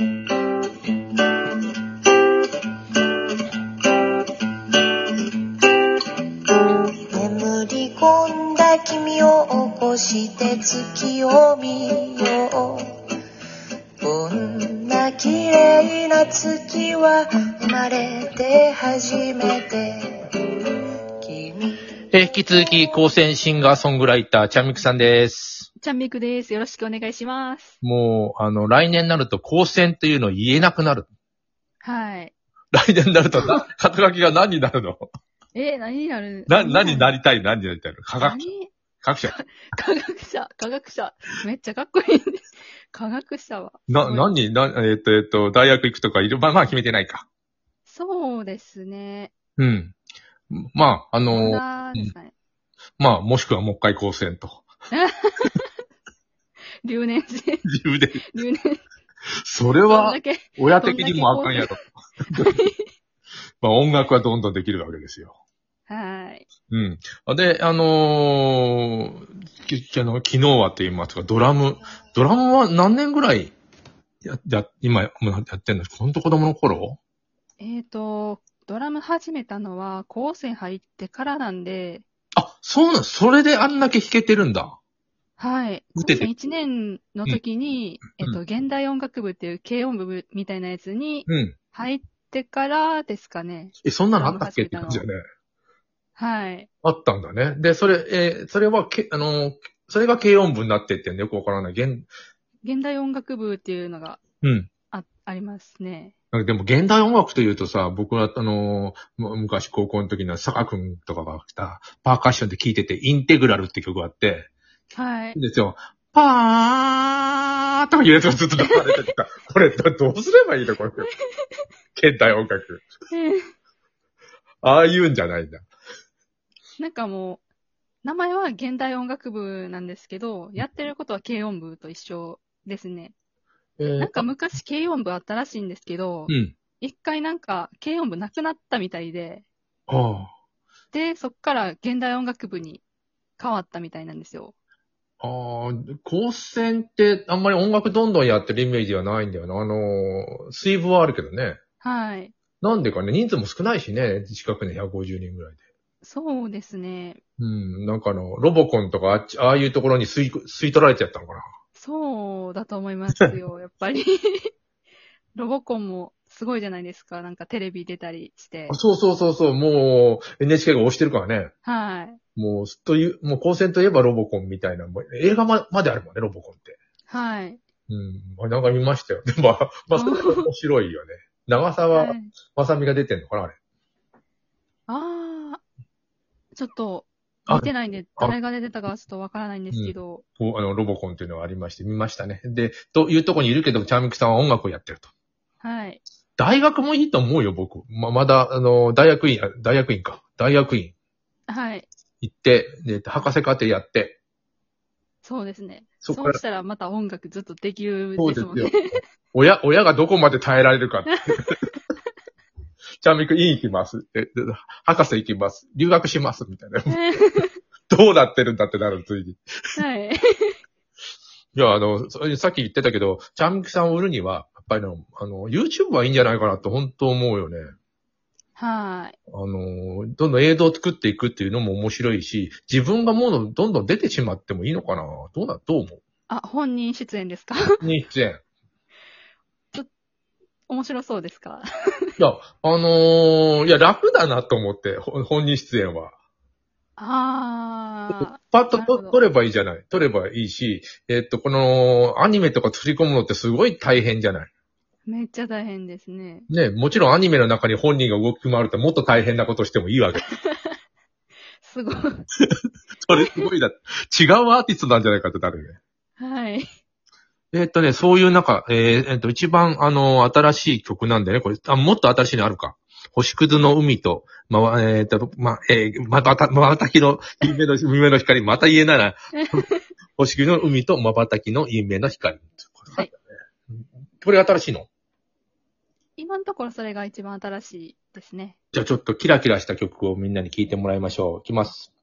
眠り込んだ君を起こして月を見よう。こんな綺麗な月は生まれて初めて。君。え引き続き、高専シンガーソングライター、ちゃんみくさんです。ちゃんみくです。よろしくお願いします。もう、あの、来年になると高専っていうのを言えなくなる。はい。来年になるとな、肩書きが何になるの？えー、何になる？な、何になりりたい？何になりたいの？科学、何？科学者。科学者、科学者。めっちゃかっこいいんです。科学者は。な、何？な、えっと、えっと、大学行くとかいる、まあ、まあ決めてないか。そうですね。うん。まあ、あまの、だですかね。まあ、もしくはもう一回高専と。留年生。自由で。留年。それは親的にもあかんやろ。まあ、音楽はどんどんできるわけですよ。はい。うん。で、あのーきあの昨日はと言いますか、ドラム、ドラムは何年ぐらいや、や、今やってんの？ほんと子供の頃？えっ、と、ドラム始めたのは、高専入ってからなんで、あ、そうなん、それであんだけ弾けてるんだ。はい。見てて高専1年の時に、うんえっと、現代音楽部っていう軽音部みたいなやつにうん。入ってからですかね。え、そんなのあったっけ？って感じだね。はい。あったんだね。で、それ、えーそれは、け、あのーそれが軽音部になってってんでよくわからない。現、現代音楽部っていうのがうん。あありますね。なんかでも現代音楽というとさ、僕はあのーむ昔高校の時の坂くんとかが来たパーカッションで聴いてて、インテグラルって曲があって、はい。ですよ。パーとかいうやつがずっと流れてた。これど、どうすればいいの？これ。現代音楽。ああいうんじゃないんだ。なんかもう、名前は現代音楽部なんですけど、やってることは軽音部と一緒ですね。えーなんか昔軽音部あったらしいんですけどう、ん。あ一回なんか軽音部なくなったみたいで、あ。で、そっから現代音楽部に変わったみたいなんですよ。ああ、高専ってあんまり音楽どんどんやってるイメージはないんだよな。あのー、水部はあるけどね。はい。なんでかね、人数も少ないしね。近くに150人ぐらいで。そうですね。うん、なんかあの、ロボコンとかあっち、ああいうところに吸い、吸い取られちゃったのかな。そうだと思いますよ、やっぱり。ロボコンもすごいじゃないですか。なんかテレビ出たりしてあ。そうそうそうそう、もう NHK が押してるからね。はい。もう、という、もう高専といえばロボコンみたいな、もう映画ままであるもんね、ロボコンって。はい。うん。あなんか見ましたよ。でも、まあ、面白いよね。長澤はいまさみが出てんのかな、あれ。ああ、ちょっと、あ見てないんで、あ誰が出てたかはちょっとわからないんですけど、こうあの、ロボコンっていうのがありまして、見ましたね。で、というところにいるけど、チャーミクさんは音楽をやってると。はい。大学もいいと思うよ、僕。ま、まだ、あの、大学院、あ大学院か。大学院はい。行って、で、博士課程やって、そうですね。そそうしたらまた音楽ずっとできるそうですよですもんね。。親、親がどこまで耐えられるかって。チャーミク院行きます。でで博士行きます。留学します。みたいな。どうなってるんだってなる、ついに。いはい。や、あの、そさっき言ってたけど、チャーミクさんを売るには、やっぱりあの、あの YouTube はいいんじゃないかなって本当思うよね。はい。あの、どんどん映像を作っていくっていうのも面白いし、自分がもうどんどん出てしまってもいいのかな？どうな、どう思う？あ、本人出演ですか？に出演。面白そうですか？いや、あのーいや、楽だなと思って、ほ本人出演は。あパッとと撮ればいいじゃない。撮ればいいし、えっと、この、アニメとか作り込むのってすごい大変じゃない。ー、めっちゃ大変ですね。ね、もちろんアニメの中に本人が動き回るともっと大変なことしてもいいわけ。すごい。それすごいだ。違うアーティストなんじゃないかってなるよね。はい。えっとね、そういう中、えーえっと、一番、あの、新しい曲なんでね、これ、あ、もっと新しいのあるか。星屑の海と、まわ、えっと、ま、えーまばた、まばたきの夢の、夢の光、また言えないな。星屑の海とまばたきの夢の光。はいこれ新しいの？今のところそれが一番新しいですね。じゃあちょっとキラキラした曲をみんなに聴いてもらいましょう。いきます。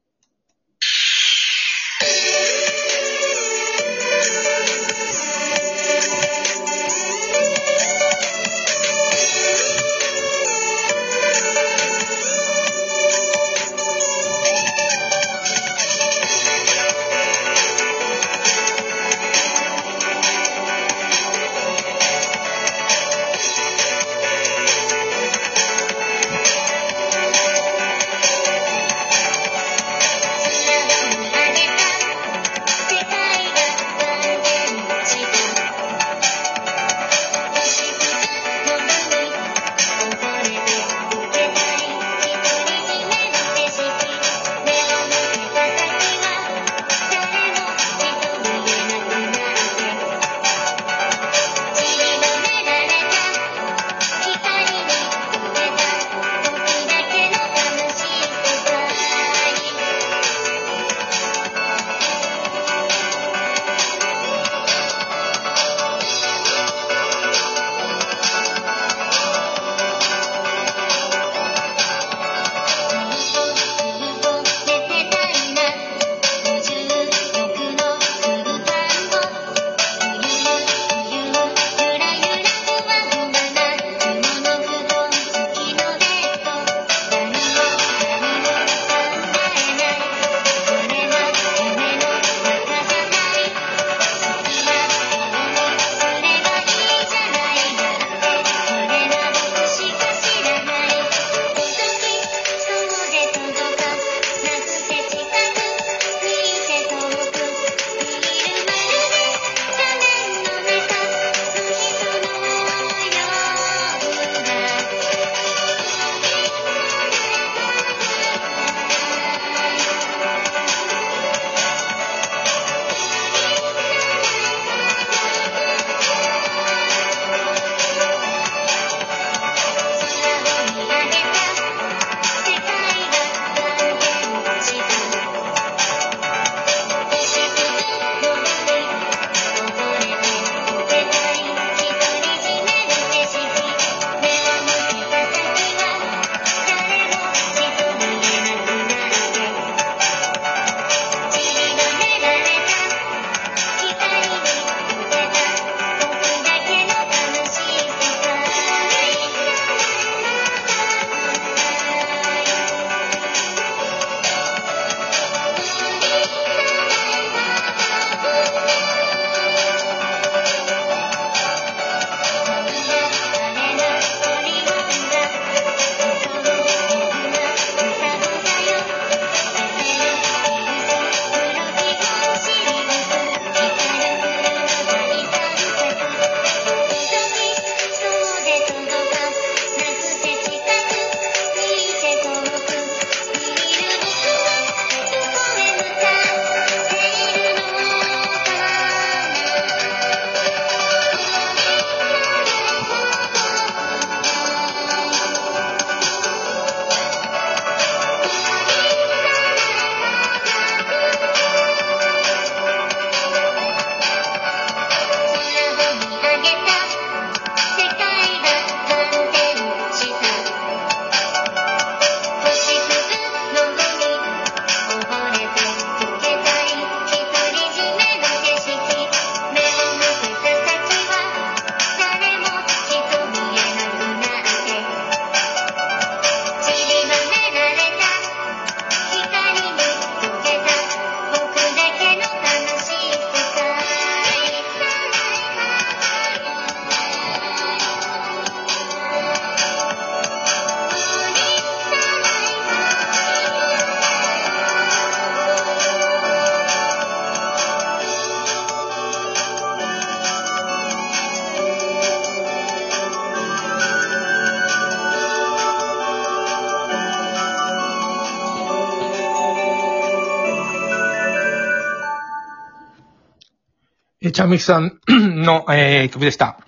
ちゃみきさんの、えー、曲でした。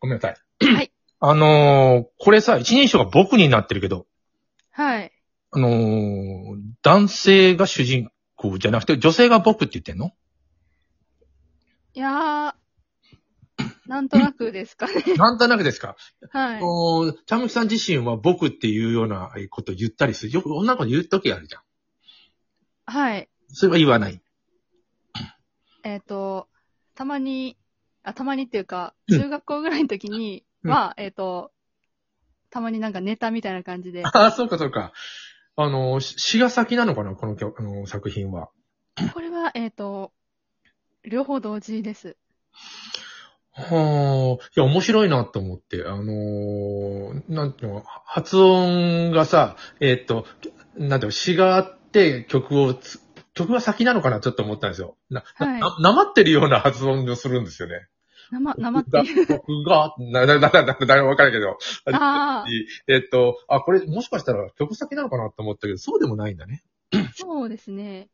ごめんなさい。はい。あのー、これさ、一人称が僕になってるけど、はい。あのー、男性が主人公じゃなくて、女性が僕って言ってんの？いやー、なんとなくですかね。なんとなくですか、はい。ちゃみきさん自身は僕っていうようなこと言ったりする。よく女の子に言うときあるじゃん。はい。それは言わない。えっ、と、たまに、あ、たまにっていうか、うん中学校ぐらいの時にうんは、えっ、と、たまになんかネタみたいな感じで、ああ、そうかそうか。あの詩が先なのかなこの曲、あのー作品は。これは、えっ、と、両方同時です。はあ、いや、面白いなと思って、あのーなんていうの、発音がさ、えーっと、なんていうの、詩があって曲をつ、曲が先なのかなちょっと思ったんですよ。な、はいな、なまってるような発音をするんですよね。生、生っていう。僕が、な、な、な、な、な、な、わかるけど。あえーっと、あ、これもしかしたら曲先なのかなと思ったけど、そうでもないんだね。あ、そうですね。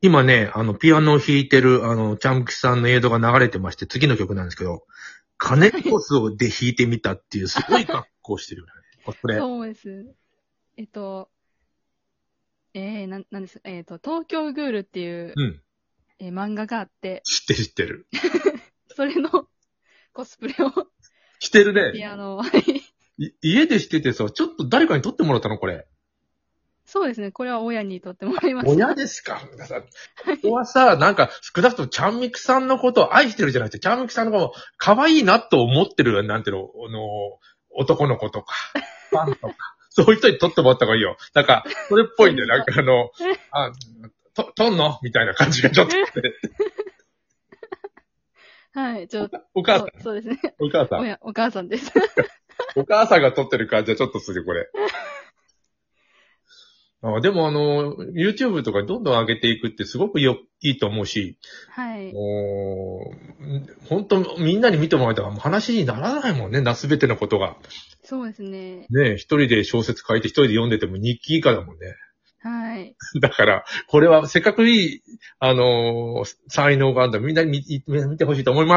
今ね、あの、ピアノを弾いてる、あの、チャンキさんの映像が流れてまして、次の曲なんですけど、金コスをで弾いてみたっていう、すごい格好してるよね。コスプレ。そうです。えっと、えー、なん、なんですえっ、と、東京グールっていう、うん。えー漫画があって、知ってる知ってる。それのコスプレを、知ってるね。ピアノを、はいい家でしててさ、ちょっと誰かに撮ってもらったのこれ。そうですね。これは親にとってもらいました。親ですか？さここはさ、なんか、少なくともちゃんみくさんのことを愛してるじゃなくて、ちゃんみくさんのことを可愛いなと思ってる、なんていうの、あの、男の子とか、ファンとか、そういう人に撮ってもらった方がいいよ。なんか、それっぽいんだよ。なんかあの、あ、と、撮んのみたいな感じがちょっとあって。はい、ちょっと、お母さん、そうですね。お母さん。親、お母さんです。お母さんが撮ってる感じはちょっとする、これ。あでもあの、YouTube とかどんどん上げていくってすごくよ、いいと思うし、はい。もう、本当みんなに見てもらえたらもう話にならないもんね、なすべてのことが。そうですね。ね一人で小説書いて一人で読んでても日記以下だもんね。はい。だから、これはせっかくいい、あのー才能があるんだ。みんなに見見見てほしいと思います。